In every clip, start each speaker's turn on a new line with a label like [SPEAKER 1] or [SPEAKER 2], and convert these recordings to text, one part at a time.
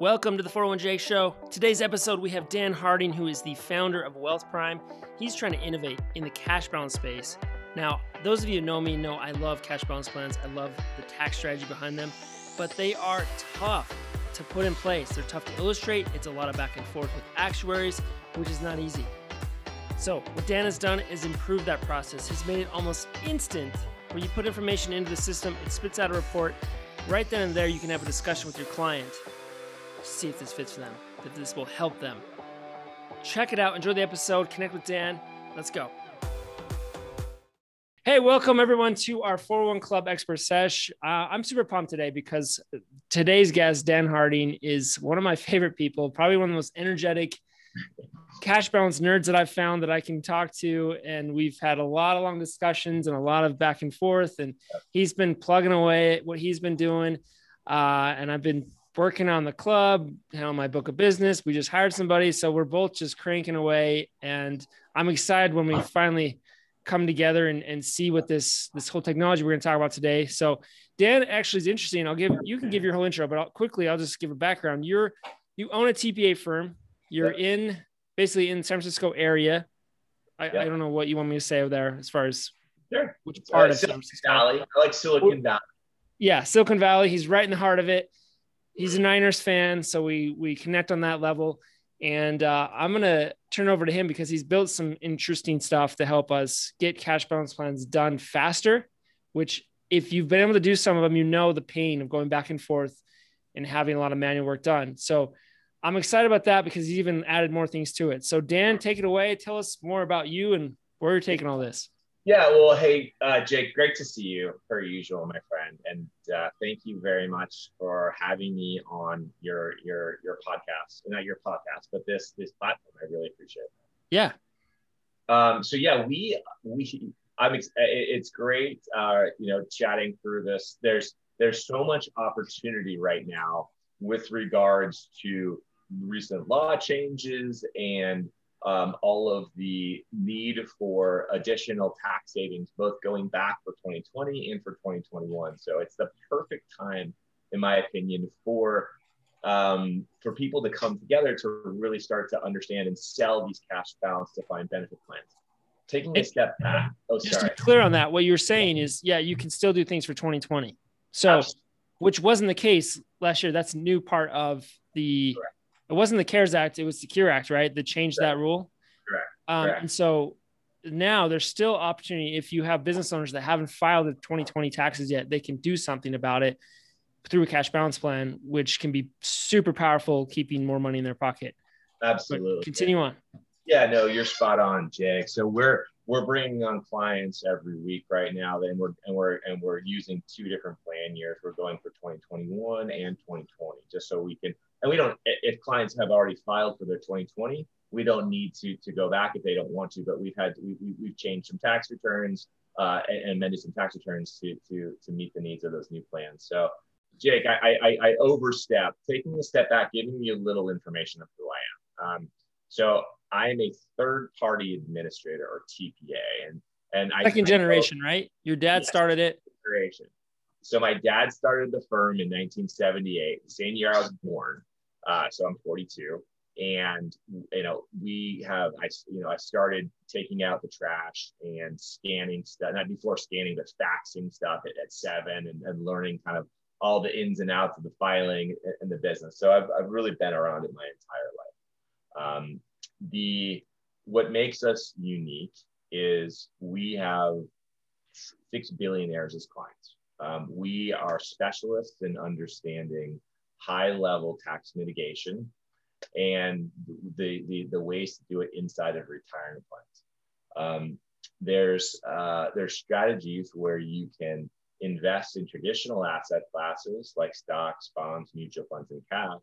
[SPEAKER 1] Welcome to the 401j Show. Today's episode, we have Dan Harding, who is the founder of WealthPrime. He's trying to innovate in the cash balance space. Now, those of you who know me know I love cash balance plans. I love the tax strategy behind them, but they are tough to put in place. They're tough to illustrate. It's a lot of back and forth with actuaries, which is not easy. So, what Dan has done is improve that process. He's made it almost instant where you put information into the system, it spits out a report. Right then and there, you can have a discussion with your client see if this fits for them, if this will help them. Check it out. Enjoy the episode. Connect with Dan. Let's go. Hey, welcome everyone to our 401 Club Expert Sesh. Uh, I'm super pumped today because today's guest, Dan Harding, is one of my favorite people, probably one of the most energetic cash balance nerds that I've found that I can talk to. And we've had a lot of long discussions and a lot of back and forth. And he's been plugging away at what he's been doing. Uh, and I've been working on the club, on my book of business. We just hired somebody. So we're both just cranking away. And I'm excited when we finally come together and, and see what this this whole technology we're going to talk about today. So Dan actually is interesting. I'll give you can give your whole intro, but I'll, quickly I'll just give a background. You're you own a TPA firm. You're in basically in San Francisco area. I, I, don't know what you want me to say over there as far as
[SPEAKER 2] sure.
[SPEAKER 1] which part uh, of
[SPEAKER 2] Silicon Valley. I like Silicon Valley.
[SPEAKER 1] Yeah, Silicon Valley. He's right in the heart of it he's a Niners fan, so we we connect on that level. And uh, I'm gonna turn over to him because he's built some interesting stuff to help us get cash balance plans done faster. Which, if you've been able to do some of them, you know the pain of going back and forth and having a lot of manual work done. So I'm excited about that because he's even added more things to it. So Dan, take it away. Tell us more about you and where you're taking all this.
[SPEAKER 2] Yeah, well, hey, uh, Jake, great to see you per usual, my friend, and uh, thank you very much for having me on your your your podcast, not your podcast, but this this platform. I really appreciate it.
[SPEAKER 1] Yeah.
[SPEAKER 2] Um, so yeah, we we I'm it's great, uh, you know, chatting through this. There's there's so much opportunity right now with regards to recent law changes and um, all of the need for additional tax savings, both going back for 2020 and for 2021. So it's the perfect time, in my opinion, for um, for people to come together to really start to understand and sell these cash balance defined benefit plans. Taking a step back. Oh,
[SPEAKER 1] just
[SPEAKER 2] sorry.
[SPEAKER 1] to be clear on that, what you're saying is, yeah, you can still do things for 2020. So, Absolutely. which wasn't the case last year. That's a new part of the. Correct. It wasn't the CARES Act; it was the SECURE Act, right? That changed that rule.
[SPEAKER 2] Correct.
[SPEAKER 1] Um,
[SPEAKER 2] Correct.
[SPEAKER 1] And so now there's still opportunity if you have business owners that haven't filed the 2020 taxes yet, they can do something about it through a cash balance plan, which can be super powerful, keeping more money in their pocket.
[SPEAKER 2] Absolutely.
[SPEAKER 1] But continue on.
[SPEAKER 2] Yeah, no, you're spot on, Jake. So we're we're bringing on clients every week right now, and we're and we're and we're using two different plan years. We're going for 2021 and 2020, just so we can. And we don't. If clients have already filed for their 2020, we don't need to to go back if they don't want to. But we've had we, we, have changed some tax returns uh, and, and amended some tax returns to to to meet the needs of those new plans. So, Jake, I I, I overstep taking a step back, giving you a little information of who I am. Um, so I am a third party administrator or TPA, and and
[SPEAKER 1] I second generation, I right? Your dad yes, started it.
[SPEAKER 2] Generation. So my dad started the firm in 1978, the same year I was born. Uh, so I'm 42 and you know we have i you know i started taking out the trash and scanning stuff not before scanning but faxing stuff at, at seven and, and, learning kind of all the ins and outs of the filing and the business. So i've, I've really been around it my entire life. Um, the what makes us unique is we have six billionaires as clients. Um, we are specialists in understanding high level tax mitigation and the, the, the ways to do it inside of retirement plans. Um, there's, uh, there's strategies where you can invest in traditional asset classes like stocks, bonds, mutual funds, and cash.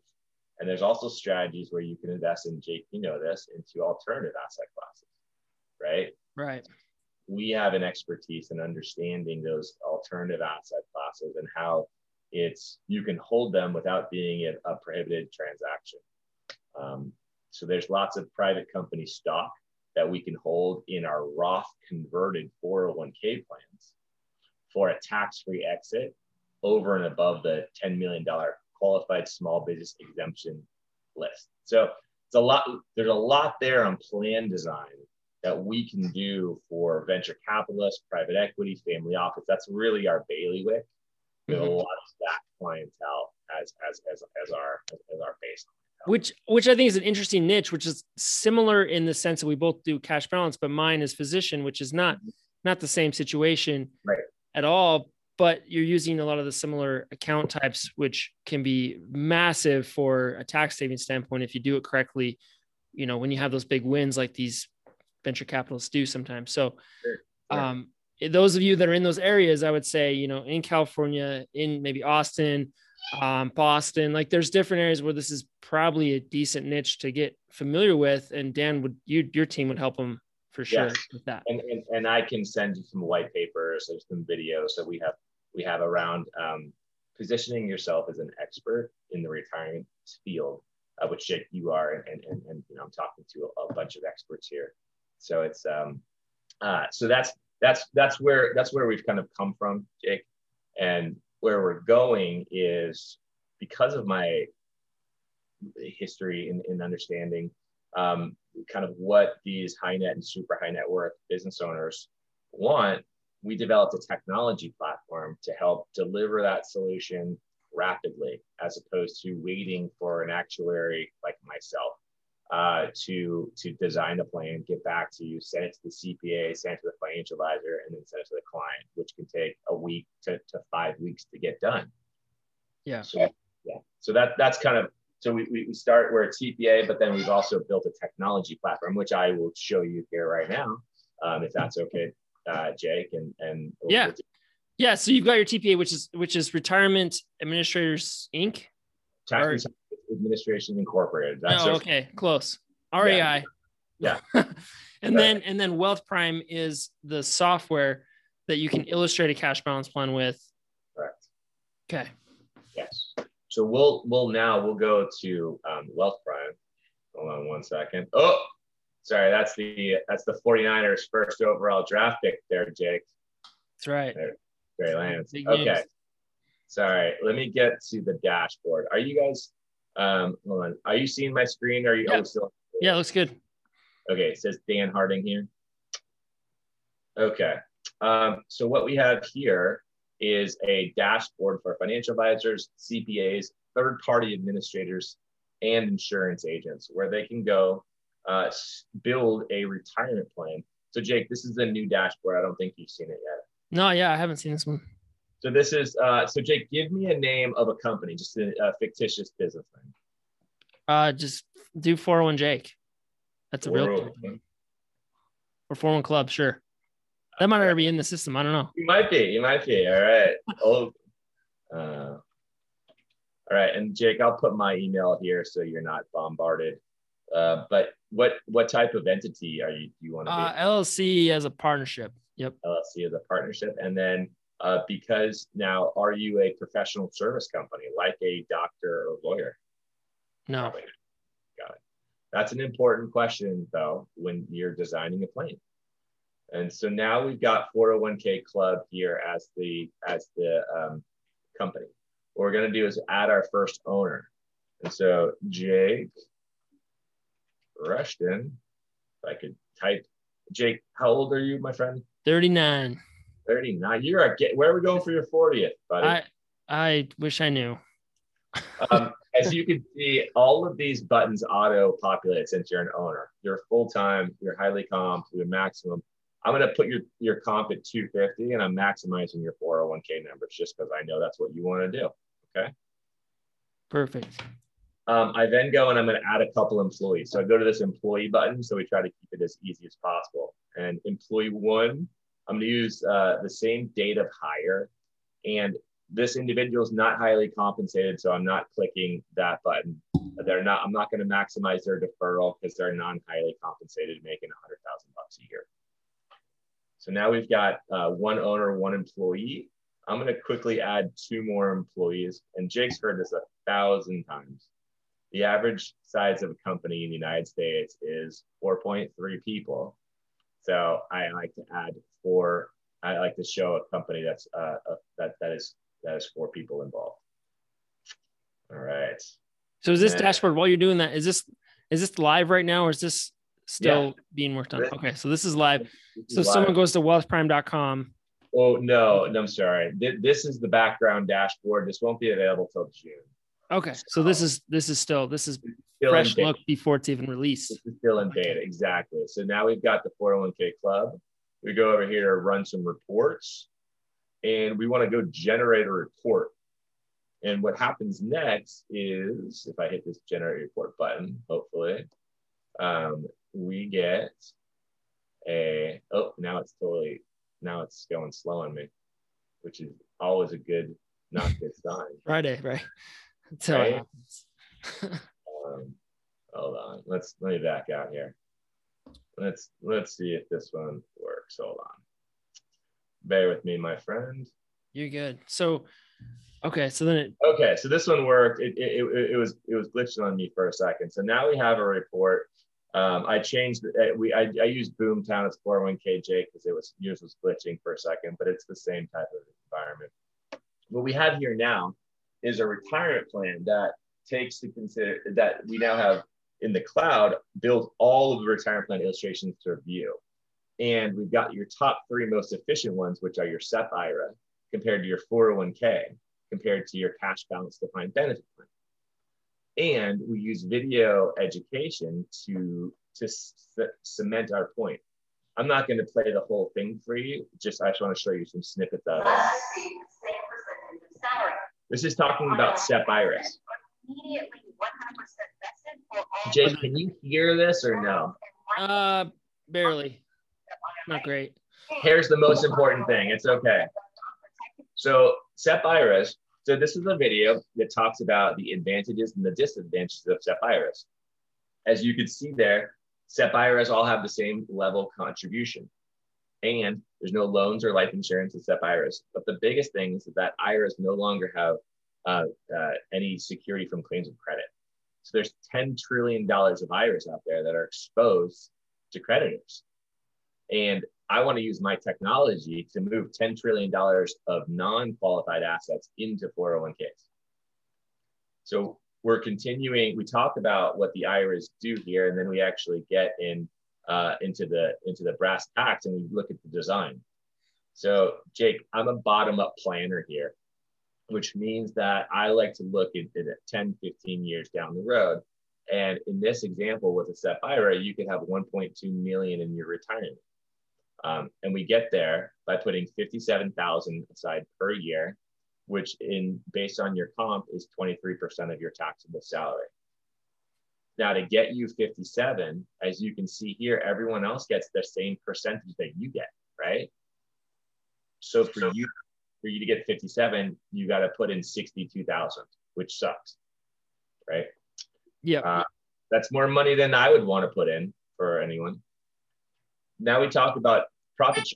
[SPEAKER 2] And there's also strategies where you can invest in, Jake, you know this, into alternative asset classes, right?
[SPEAKER 1] Right.
[SPEAKER 2] We have an expertise in understanding those alternative asset classes and how it's you can hold them without being a, prohibited transaction. Um, so there's lots of private company stock that we can hold in our Roth converted 401k plans for a tax-free exit over and above the $10 million qualified small business exemption list. So it's a lot, there's a lot there on plan design that we can do for venture capitalists, private equity, family office. That's really our bailiwick. Mm-hmm. a lot of that clientele as as as, as our as our base.
[SPEAKER 1] Which which I think is an interesting niche, which is similar in the sense that we both do cash balance, but mine is physician, which is not mm-hmm. not the same situation
[SPEAKER 2] right.
[SPEAKER 1] at all. But you're using a lot of the similar account types, which can be massive for a tax saving standpoint if you do it correctly. You know, when you have those big wins like these venture capitalists do sometimes. So, sure. Sure. Um, those of you that are in those areas, I would say, you know, in California, in maybe Austin, um, Boston, like there's different areas where this is probably a decent niche to get familiar with. And Dan would, you, your team would help them for sure yes. with that.
[SPEAKER 2] And, and, and, I can send you some white papers, there's some videos that we have, we have around um, positioning yourself as an expert in the retirement field, uh, which Jake, you are, and, and, and, you know, I'm talking to a, a bunch of experts here. So it's, um, uh, so that's, that's that's where that's where we've kind of come from, Jake. And where we're going is because of my history in understanding um, kind of what these high net and super high net worth business owners want, we developed a technology platform to help deliver that solution rapidly as opposed to waiting for an actuary like myself uh, to to design the plan, get back to you, send it to the CPA, send it to the financial advisor, and then send it to the client, which can take a week to, to five weeks to get done.
[SPEAKER 1] Yeah.
[SPEAKER 2] So, yeah. So that that's kind of so we, we start we're a TPA, but then we've also built a technology platform, which I will show you here right now, um, if that's okay, uh, Jake. And and
[SPEAKER 1] yeah, yeah. So you've got your TPA, which is which is Retirement Administrators Inc.
[SPEAKER 2] Tax Administration Incorporated.
[SPEAKER 1] That's oh, okay, close. REI.
[SPEAKER 2] Yeah.
[SPEAKER 1] yeah. and then and then WealthPrime is the software that you can illustrate a cash balance plan with.
[SPEAKER 2] Correct.
[SPEAKER 1] Okay.
[SPEAKER 2] Yes. So we'll we'll now we'll go to um, WealthPrime. Hold on one second. Oh, sorry, that's the that's the 49ers first overall draft pick there, Jake.
[SPEAKER 1] That's right.
[SPEAKER 2] There, Trey Lance. Okay. Sorry, let me get to the dashboard. Are you guys um, hold on. Are you seeing my screen? Are you
[SPEAKER 1] yeah.
[SPEAKER 2] still?
[SPEAKER 1] Yeah, looks good.
[SPEAKER 2] Okay, it says Dan Harding here. Okay. Um, so what we have here is a dashboard for financial advisors, CPAs, third-party administrators, and insurance agents, where they can go uh, build a retirement plan. So Jake, this is a new dashboard. I don't think you've seen it yet.
[SPEAKER 1] No, yeah, I haven't seen this one.
[SPEAKER 2] So this is uh, so Jake, give me a name of a company, just a, a fictitious business name.
[SPEAKER 1] Uh, just do 401 Jake. That's a real company. Or 401 Club, sure. That might already be in the system. I don't know.
[SPEAKER 2] You might be. You might be. All right. oh, uh, all right. And Jake, I'll put my email here so you're not bombarded. Uh, but what what type of entity are you? Do you want to
[SPEAKER 1] uh, be? LLC as a partnership. Yep.
[SPEAKER 2] LLC as a partnership, and then uh, because now are you a professional service company like a doctor or lawyer?
[SPEAKER 1] No.
[SPEAKER 2] Got it. That's an important question though when you're designing a plan. And so now we've got 401k club here as the as the um, company. What we're going to do is add our first owner. And so Jake Rushton, if I could type, Jake, how old are you, my friend?
[SPEAKER 1] 39.
[SPEAKER 2] 39. You're a get. Where are we going for your 40th, buddy?
[SPEAKER 1] I I wish I knew.
[SPEAKER 2] um, as you can see, all of these buttons auto populate since you're an owner. You're full time. You're highly comp. You're maximum. I'm going to put your your comp at 250, and I'm maximizing your 401k numbers just because I know that's what you want to do. Okay.
[SPEAKER 1] Perfect.
[SPEAKER 2] Um, I then go and I'm going to add a couple employees. So I go to this employee button. So we try to keep it as easy as possible. And employee one I'm going to use uh, the same date of hire. And this individual is not highly compensated, so I'm not clicking that button. They're not. I'm not going to maximize their deferral because they're non-highly compensated, making a hundred thousand bucks a year. So now we've got uh, one owner, one employee. I'm going to quickly add two more employees, and Jake's heard this a thousand times. The average size of a company in the United States is 4.3 people. So I like to add four. I like to show a company that's uh, a, that that is that is four people involved. All right.
[SPEAKER 1] So is this dashboard while you're doing that? Is this is this live right now or is this still yeah. being worked on? Okay, so this is live. This so is someone goes to wealthprime.com.
[SPEAKER 2] Oh no, no, I'm sorry. This is the background dashboard. This won't be available till June.
[SPEAKER 1] Okay, so this is this is still this is still fresh look before it's even released.
[SPEAKER 2] This is still in beta, exactly. So now we've got the 401k club. We go over here run some reports, and we want to go generate a report. And what happens next is, if I hit this generate report button, hopefully, um, we get a, oh, now it's totally, now it's going slow on me, which is always a good, not good sign.
[SPEAKER 1] Friday, right? That's how right? it happens.
[SPEAKER 2] um, hold on. Let's let me back out here. Let's let's see if this one works. Hold on. Bear with me, my friend.
[SPEAKER 1] You're good. So okay, so then it
[SPEAKER 2] okay, so this one worked. It, it, it, it was it was glitching on me for a second. So now we have a report. Um, I changed uh, we I, I used Boomtown as 401k Jake because it was yours was glitching for a second, but it's the same type of environment. What we have here now is a retirement plan that takes to consider that we now have in the cloud build all of the retirement plan illustrations to view. And we've got your top three most efficient ones, which are your SEP IRA compared to your 401k, compared to your cash balance defined benefit plan. And we use video education to, to cement our point. I'm not going to play the whole thing for you. Just I just want to show you some snippets of it. This is talking about SEP IRAs. Jake, can you hear this or no?
[SPEAKER 1] Uh, barely. Not great.
[SPEAKER 2] Here's the most important thing. It's okay. So SEP IRAs. So this is a video that talks about the advantages and the disadvantages of SEP IRAs. As you can see there, SEP IRAs all have the same level contribution. And there's no loans or life insurance in SEP IRAs. But the biggest thing is that IRAs no longer have uh, uh, any security from claims of credit. So there's $10 trillion of IRAs out there that are exposed to creditors. And I want to use my technology to move $10 trillion of non qualified assets into 401ks. So we're continuing, we talk about what the IRAs do here, and then we actually get in uh, into the into the brass tacks and we look at the design. So Jake, I'm a bottom up planner here which means that I like to look at, at 10, 15 years down the road. And in this example with a SEP IRA, you could have 1.2 million in your retirement. Um, and we get there by putting 57,000 aside per year, which in based on your comp is 23% of your taxable salary. Now to get you 57, as you can see here, everyone else gets the same percentage that you get, right? So for you for you to get 57, you got to put in 62,000, which sucks. Right.
[SPEAKER 1] Yeah. Uh,
[SPEAKER 2] that's more money than I would want to put in for anyone. Now we talk about profit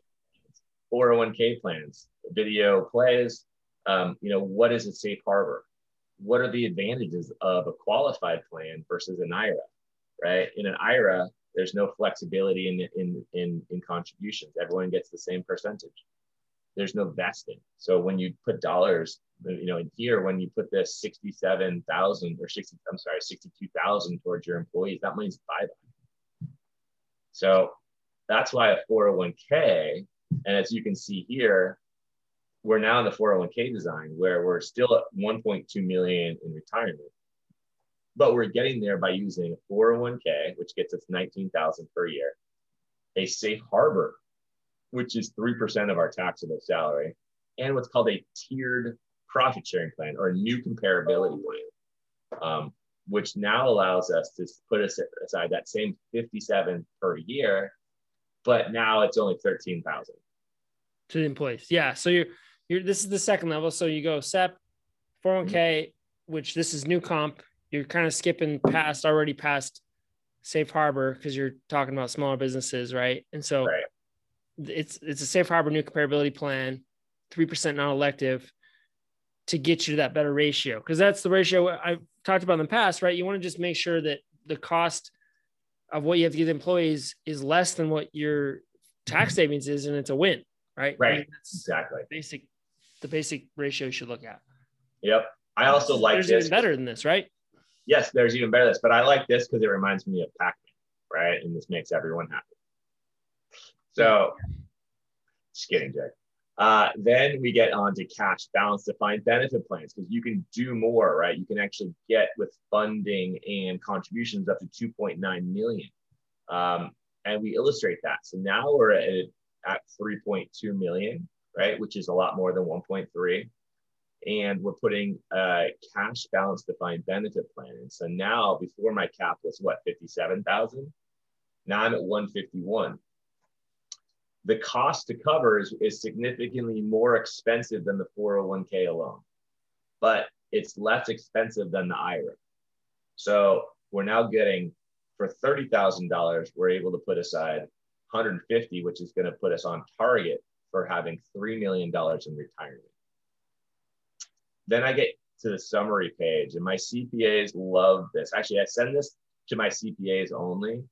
[SPEAKER 2] 401k plans, video plays. Um, you know, what is a safe harbor? What are the advantages of a qualified plan versus an IRA? Right. In an IRA, there's no flexibility in, in, in, in contributions. Everyone gets the same percentage there's no vesting. So when you put dollars, you know, in here, when you put this 67,000 or 60, I'm sorry, 62,000 towards your employees, that money's buyback. So that's why a 401k, and as you can see here, we're now in the 401k design where we're still at 1.2 million in retirement, but we're getting there by using a 401k, which gets us 19,000 per year, a safe harbor which is 3% of our taxable salary, and what's called a tiered profit sharing plan or a new comparability plan, um, which now allows us to put us aside that same 57 per year, but now it's only 13,000
[SPEAKER 1] to the employees. Yeah. So you're, you're, this is the second level. So you go SEP, 401k, mm-hmm. which this is new comp. You're kind of skipping past already past safe harbor because you're talking about smaller businesses, right? And so right it's it's a safe harbor new comparability plan, three percent non-elective, to get you to that better ratio because that's the ratio I've talked about in the past, right? You want to just make sure that the cost of what you have to give employees is less than what your tax savings is, and it's a win, right?
[SPEAKER 2] Right. I mean, exactly.
[SPEAKER 1] Basic, the basic ratio you should look at.
[SPEAKER 2] Yep. I also like
[SPEAKER 1] there's
[SPEAKER 2] this.
[SPEAKER 1] even better than this, right?
[SPEAKER 2] Yes, there's even better than this, but I like this because it reminds me of Pac-Man, right? And this makes everyone happy. So, just kidding, Jake. Uh, then we get on to cash balance defined benefit plans because you can do more, right? You can actually get with funding and contributions up to 2.9 million. Um, and we illustrate that. So now we're at, at 3.2 million, right? Which is a lot more than 1.3 and we're putting a cash balance defined benefit plan. And so now, before my cap was what, 57,000? Now I'm at 151. The cost to cover is, is significantly more expensive than the 401k alone, but it's less expensive than the IRA. So we're now getting for $30,000, we're able to put aside 150, which is going to put us on target for having $3 million in retirement. Then I get to the summary page, and my CPAs love this. Actually, I send this to my CPAs only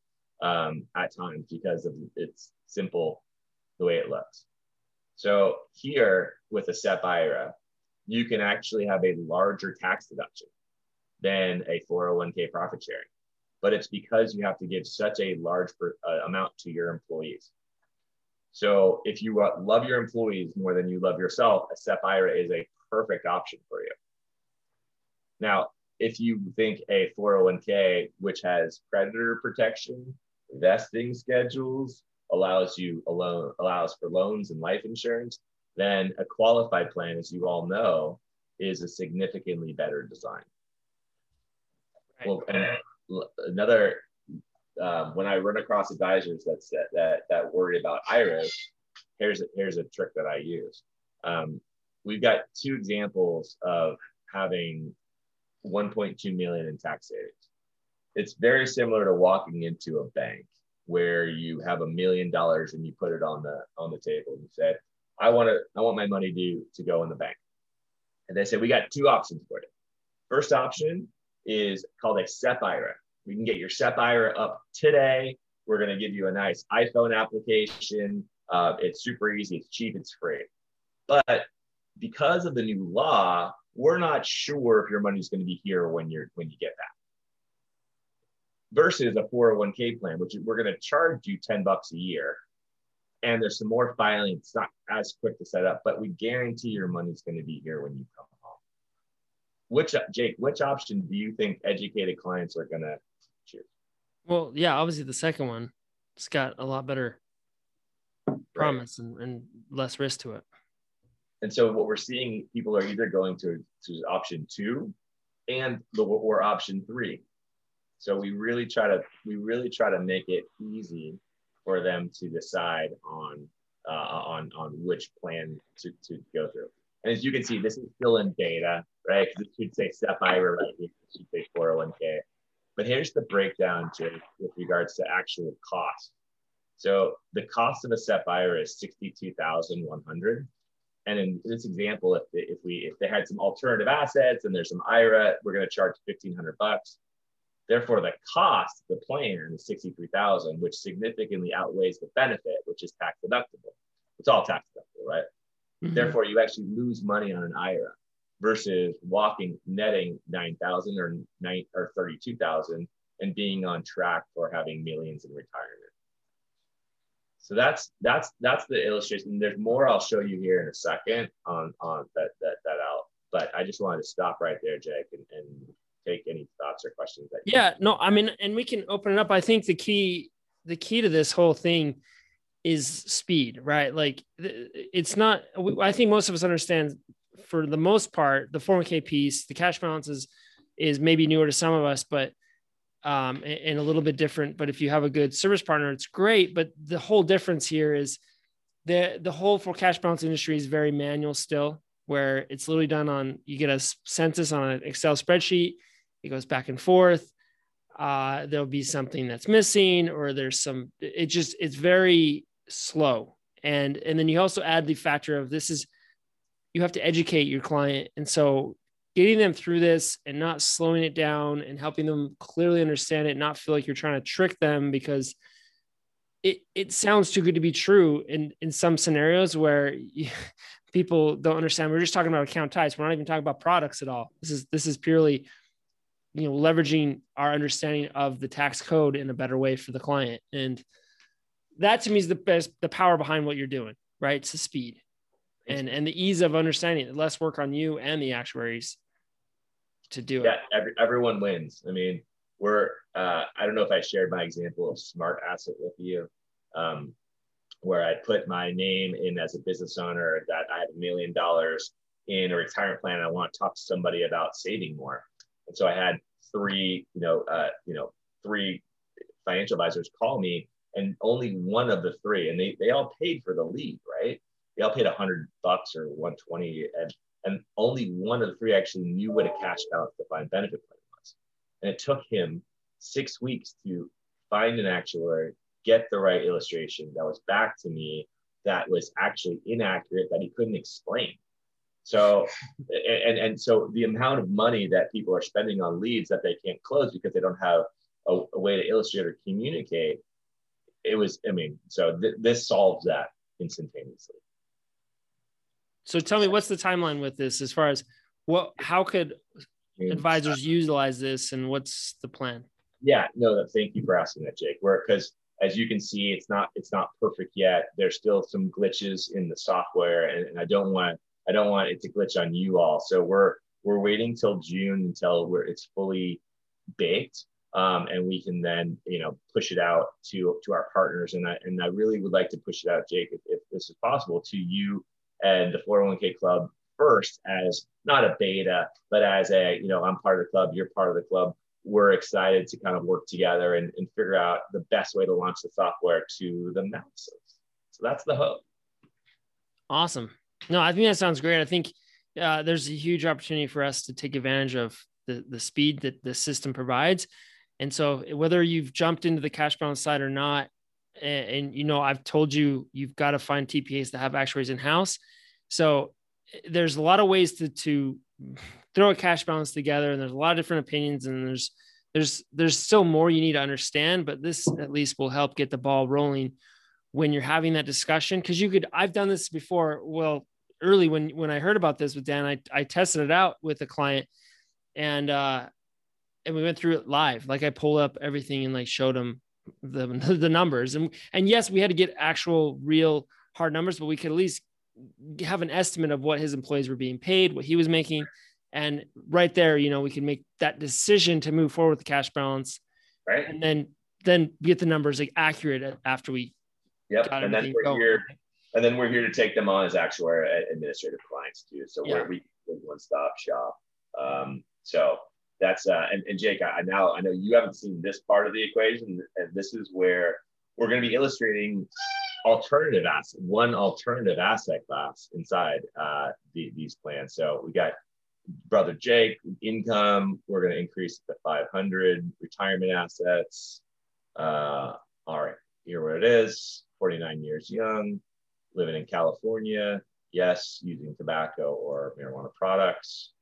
[SPEAKER 2] um, at times because of it's simple the way it looks. So here with a SEP IRA, you can actually have a larger tax deduction than a 401k profit sharing. But it's because you have to give such a large per, uh, amount to your employees. So if you uh, love your employees more than you love yourself, a SEP IRA is a perfect option for you. Now, if you think a 401k, which has creditor protection, vesting schedules, allows you alone allows for loans and life insurance, then a qualified plan, as you all know, is a significantly better design. Right. Well, and another um, when I run across advisors that that that worry about IRAs, here's a, here's a trick that I use. Um, we've got two examples of having 1.2 million in tax savings. It's very similar to walking into a bank where you have a million dollars and you put it on the on the table and you said, I want to I want my money to to go in the bank. And they said we got two options for you. First option is called a SEP IRA. We can get your SEP IRA up today. We're going to give you a nice iPhone application. Uh, it's super easy. It's cheap. It's free. But because of the new law, we're not sure if your money's going to be here when you're when you get back. Versus a 401k plan, which we're going to charge you 10 bucks a year. And there's some more filing. It's not as quick to set up, but we guarantee your money's going to be here when you come home. Which Jake, which option do you think educated clients are going to choose?
[SPEAKER 1] Well, yeah, obviously the second one. It's got a lot better promise right. and, and less risk to it.
[SPEAKER 2] And so what we're seeing, people are either going to, to option two and the or option three. So we really try to we really try to make it easy for them to decide on uh, on on which plan to, to go through. And as you can see, this is still in beta, right? Because it should say SEP IRA right it should say 401k. But here's the breakdown to with regards to actual cost. So the cost of a SEP IRA is 62,100. And in this example, if if we if they had some alternative assets and there's some IRA, we're going to charge fifteen hundred bucks. Therefore, the cost of the plan is sixty three thousand, which significantly outweighs the benefit, which is tax deductible. It's all tax deductible, right? Mm-hmm. Therefore, you actually lose money on an IRA versus walking netting nine thousand or nine or thirty two thousand and being on track for having millions in retirement. So that's that's that's the illustration. There's more I'll show you here in a second on on that that that out. But I just wanted to stop right there, Jake, and, and take any thoughts or questions that.
[SPEAKER 1] yeah, no, I mean, and we can open it up. I think the key the key to this whole thing is speed, right? Like it's not. I think most of us understand for the most part the 401k piece, the cash balances is maybe newer to some of us, but um, and, a little bit different. But if you have a good service partner, it's great. But the whole difference here is the the whole for cash balance industry is very manual still, where it's literally done on you get a census on an Excel spreadsheet. It goes back and forth. Uh, there'll be something that's missing, or there's some. It just it's very slow, and and then you also add the factor of this is you have to educate your client, and so getting them through this and not slowing it down and helping them clearly understand it, not feel like you're trying to trick them because it, it sounds too good to be true in, in some scenarios where you, people don't understand. We're just talking about account types. We're not even talking about products at all. This is, this is purely, you know, leveraging our understanding of the tax code in a better way for the client. And that to me is the best, the power behind what you're doing, right? It's the speed and, and the ease of understanding less work on you and the actuaries to do
[SPEAKER 2] yeah, it. Yeah. Every, everyone wins. I mean, we're uh, I don't know if I shared my example of SmartAsset with you, um, where I put my name in as a business owner that I have a million dollars in a retirement plan. I want to talk to somebody about saving more, and so I had three, you know, uh, you know, three financial advisors call me, and only one of the three, and they they all paid for the lead, right? They all paid a hundred bucks or one twenty, and and only one of the three actually knew what a cash balance defined benefit plan was. and it took him six weeks to find an actuary, get the right illustration that was back to me that was actually inaccurate that he couldn't explain. So, and, and so the amount of money that people are spending on leads that they can't close because they don't have a, a way to illustrate or communicate, it was, I mean, so th- this solves that instantaneously.
[SPEAKER 1] So tell me, what's the timeline with this as far as what, how could advisors utilize this and what's the plan?
[SPEAKER 2] Yeah, no, thank you for asking that, Jake. We're because as you can see, it's not it's not perfect yet. There's still some glitches in the software, and, and I don't want I don't want it to glitch on you all. So we're we're waiting till June until we're it's fully baked, um, and we can then you know push it out to to our partners. And I and I really would like to push it out, Jake, if, if this is possible, to you and the 401k club first as not a beta, but as a, you know, I'm part of the club, you're part of the club. We're excited to kind of work together and, and figure out the best way to launch the software to the masses. So that's the hope.
[SPEAKER 1] Awesome. No, I think that sounds great. I think uh, there's a huge opportunity for us to take advantage of the, the speed that the system provides. And so whether you've jumped into the cash balance side or not, and, and you know, I've told you, you've got to find TPAs that have actuaries in house. So there's a lot of ways to to throw a cash balance together and there's a lot of different opinions and there's there's there's still more you need to understand but this at least will help get the ball rolling when you're having that discussion because you could i've done this before well early when when i heard about this with dan i, I tested it out with a client and uh and we went through it live like i pulled up everything and like showed them the the numbers and and yes we had to get actual real hard numbers but we could at least have an estimate of what his employees were being paid, what he was making. And right there, you know, we can make that decision to move forward with the cash balance.
[SPEAKER 2] Right.
[SPEAKER 1] And then then get the numbers like accurate after we
[SPEAKER 2] Yep. And then we're going. here and then we're here to take them on as actuary administrative clients too. So yeah. we're we one stop shop. Um, so that's uh and, and Jake, I now I know you haven't seen this part of the equation, and this is where we're going to be illustrating alternative asset, one alternative asset class inside uh, the, these plans. So we got brother Jake income. We're going to increase to 500 retirement assets. Uh, all right, here where it is. 49 years young, living in California. Yes, using tobacco or marijuana products.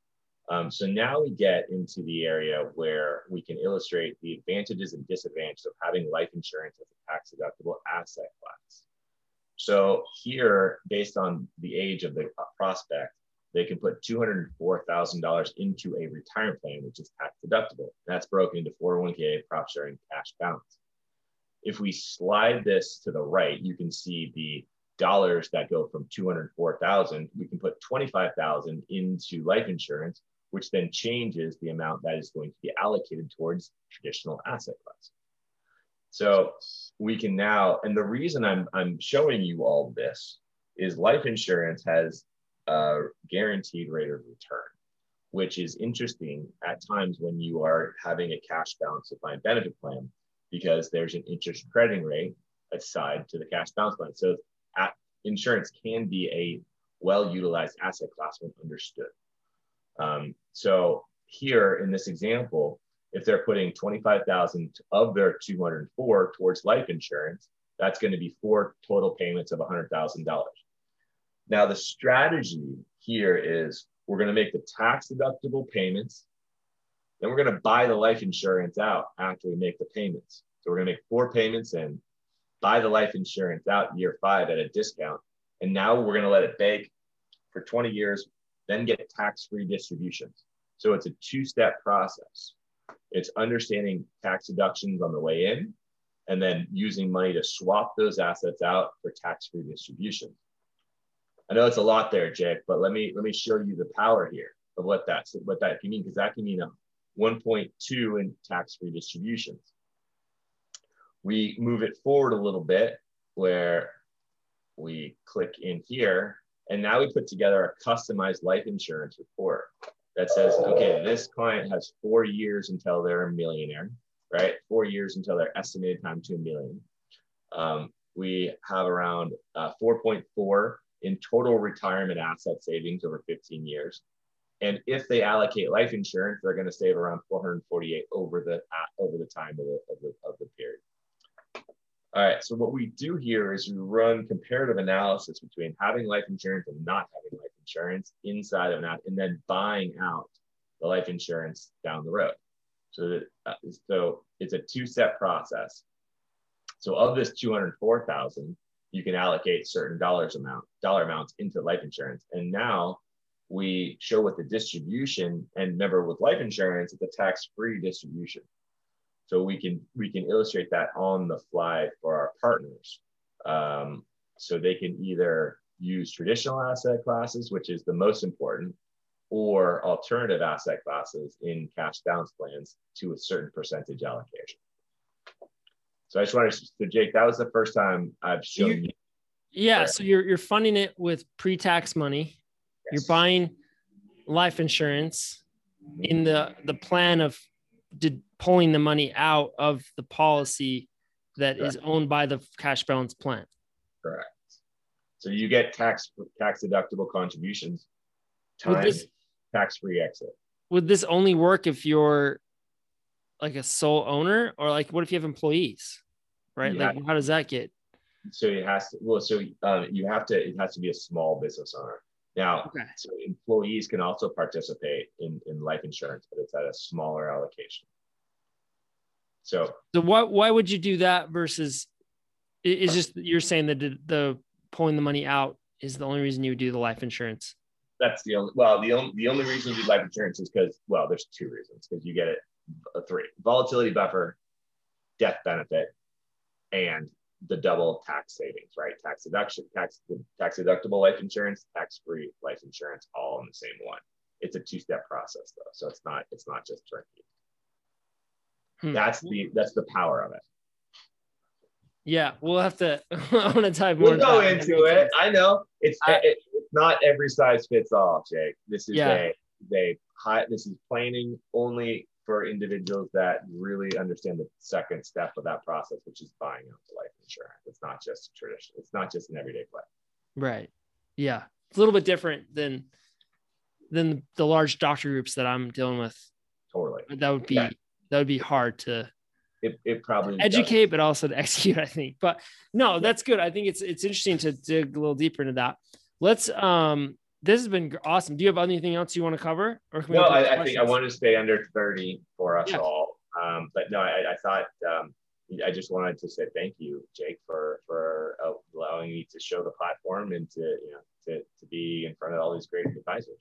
[SPEAKER 2] Um, so now we get into the area where we can illustrate the advantages and disadvantages of having life insurance as a tax deductible asset class. So here, based on the age of the prospect, they can put $204,000 into a retirement plan, which is tax deductible. That's broken into 401k, prop sharing, cash balance. If we slide this to the right, you can see the dollars that go from 204,000. We can put 25,000 into life insurance, which then changes the amount that is going to be allocated towards traditional asset class. So we can now, and the reason I'm, I'm showing you all this is life insurance has a guaranteed rate of return, which is interesting at times when you are having a cash balance defined benefit plan, because there's an interest crediting rate aside to the cash balance plan. So at, insurance can be a well utilized asset class when understood. Um, so here in this example, if they're putting 25,000 of their 204 towards life insurance, that's going to be four total payments of $100,000. Now, the strategy here is we're going to make the tax deductible payments, then we're going to buy the life insurance out after we make the payments. So we're going to make four payments and buy the life insurance out year five at a discount. And now we're going to let it bake for 20 years, then get tax free distributions. So it's a two step process. It's understanding tax deductions on the way in and then using money to swap those assets out for tax free distributions. I know it's a lot there, Jake, but let me let me show you the power here of what that's what that can mean because that can mean a 1.2 in tax free distributions we move it forward a little bit where we click in here and now we put together a customized life insurance report that says, okay, this client has four years until they're a millionaire, right? Four years until their estimated time to a million. Um, we have around uh, 4.4 in total retirement asset savings over 15 years. And if they allocate life insurance, they're going to save around 448 over the uh, over the time of the, of the, of the period. All right, so what we do here is we run comparative analysis between having life insurance and not having life insurance inside of that, and then buying out the life insurance down the road. So, that, uh, so it's a two-step process. So of this 204,000, you can allocate certain dollars amount, dollar amounts into life insurance. And now we show what the distribution, and remember with life insurance, it's a tax-free distribution. So we can we can illustrate that on the fly for our partners. Um, so they can either use traditional asset classes, which is the most important, or alternative asset classes in cash balance plans to a certain percentage allocation. So I just wanted to, so Jake, that was the first time I've shown you.
[SPEAKER 1] Yeah. So you're, you're funding it with pre-tax money. You're buying life insurance in the, the plan of did pulling the money out of the policy that Correct. is owned by the cash balance plan.
[SPEAKER 2] Correct. So you get tax tax deductible contributions, time tax free exit.
[SPEAKER 1] Would this only work if you're like a sole owner, or like what if you have employees, right? Yeah. Like how does that get?
[SPEAKER 2] So it has to. Well, so um, you have to. It has to be a small business owner. Now, okay. so employees can also participate in, in life insurance, but it's at a smaller allocation. So,
[SPEAKER 1] so why why would you do that versus? Is just you're saying that the, the pulling the money out is the only reason you would do the life insurance?
[SPEAKER 2] That's the only well the only the only reason you do life insurance is because well there's two reasons because you get it a three volatility buffer, death benefit, and the double tax savings, right? Tax deduction, tax tax deductible life insurance, tax free life insurance, all in the same one. It's a two step process though, so it's not it's not just turnkey. Hmm. That's the that's the power of it.
[SPEAKER 1] Yeah, we'll have to. I want to
[SPEAKER 2] dive more. We'll go into it. I know it's I, it, it's not every size fits all, Jake. This is yeah. a they high. This is planning only for individuals that really understand the second step of that process, which is buying out the life insurance. It's not just traditional. It's not just an everyday play.
[SPEAKER 1] Right. Yeah, it's a little bit different than than the large doctor groups that I'm dealing with.
[SPEAKER 2] Totally.
[SPEAKER 1] That would be yeah. that would be hard to.
[SPEAKER 2] It, it probably
[SPEAKER 1] educate, does. but also to execute. I think, but no, that's good. I think it's it's interesting to dig a little deeper into that. Let's um this has been awesome. Do you have anything else you want to cover?
[SPEAKER 2] Or no, I, I, think I want to stay under 30 for us yeah. all. Um, but no, I, I thought um, I just wanted to say thank you, Jake, for for allowing me to show the platform and to you know to, to be in front of all these great advisors.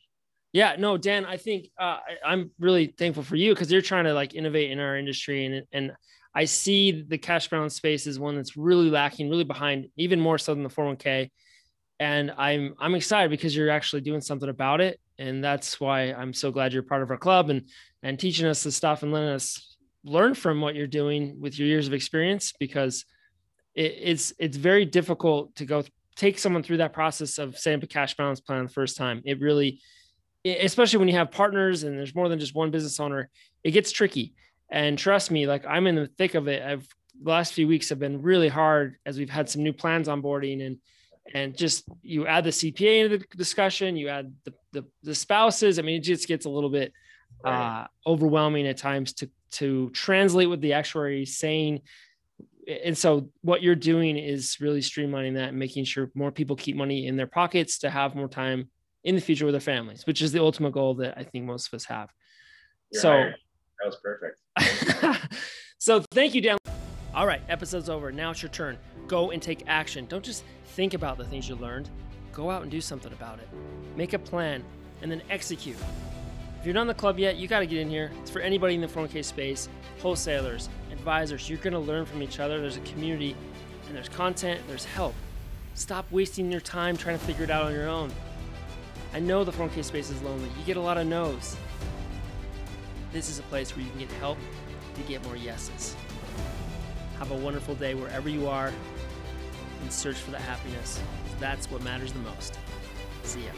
[SPEAKER 1] Yeah, no, Dan, I think uh, I, am really thankful for you because you're trying to like innovate in our industry, and and I see the cash balance space is one that's really lacking, really behind, even more so than the 401k and I'm I'm excited because you're actually doing something about it, and that's why I'm so glad you're part of our club and and teaching us the stuff and letting us learn from what you're doing with your years of experience because it, it's it's very difficult to go take someone through that process of setting up a cash balance plan the first time. It really, especially when you have partners and there's more than just one business owner, it gets tricky. And trust me, like I'm in the thick of it. I've the last few weeks have been really hard as we've had some new plans onboarding and and just you add the CPA into the discussion, you add the, the, the spouses. I mean, it just gets a little bit uh, overwhelming at times to to translate what the actuary is saying. And so, what you're doing is really streamlining that and making sure more people keep money in their pockets to have more time in the future with their families, which is the ultimate goal that I think most of us have. You're so
[SPEAKER 2] hired. that was perfect.
[SPEAKER 1] so, thank you, Dan. All right, episode's over. Now it's your turn. Go and take action. Don't just think about the things you learned. Go out and do something about it. Make a plan and then execute. If you're not in the club yet, you got to get in here. It's for anybody in the 401k space, wholesalers, advisors. You're going to learn from each other. There's a community and there's content, there's help. Stop wasting your time trying to figure it out on your own. I know the 401k space is lonely. You get a lot of no's. This is a place where you can get help to get more yeses. Have a wonderful day wherever you are and search for that happiness. That's what matters the most. See ya.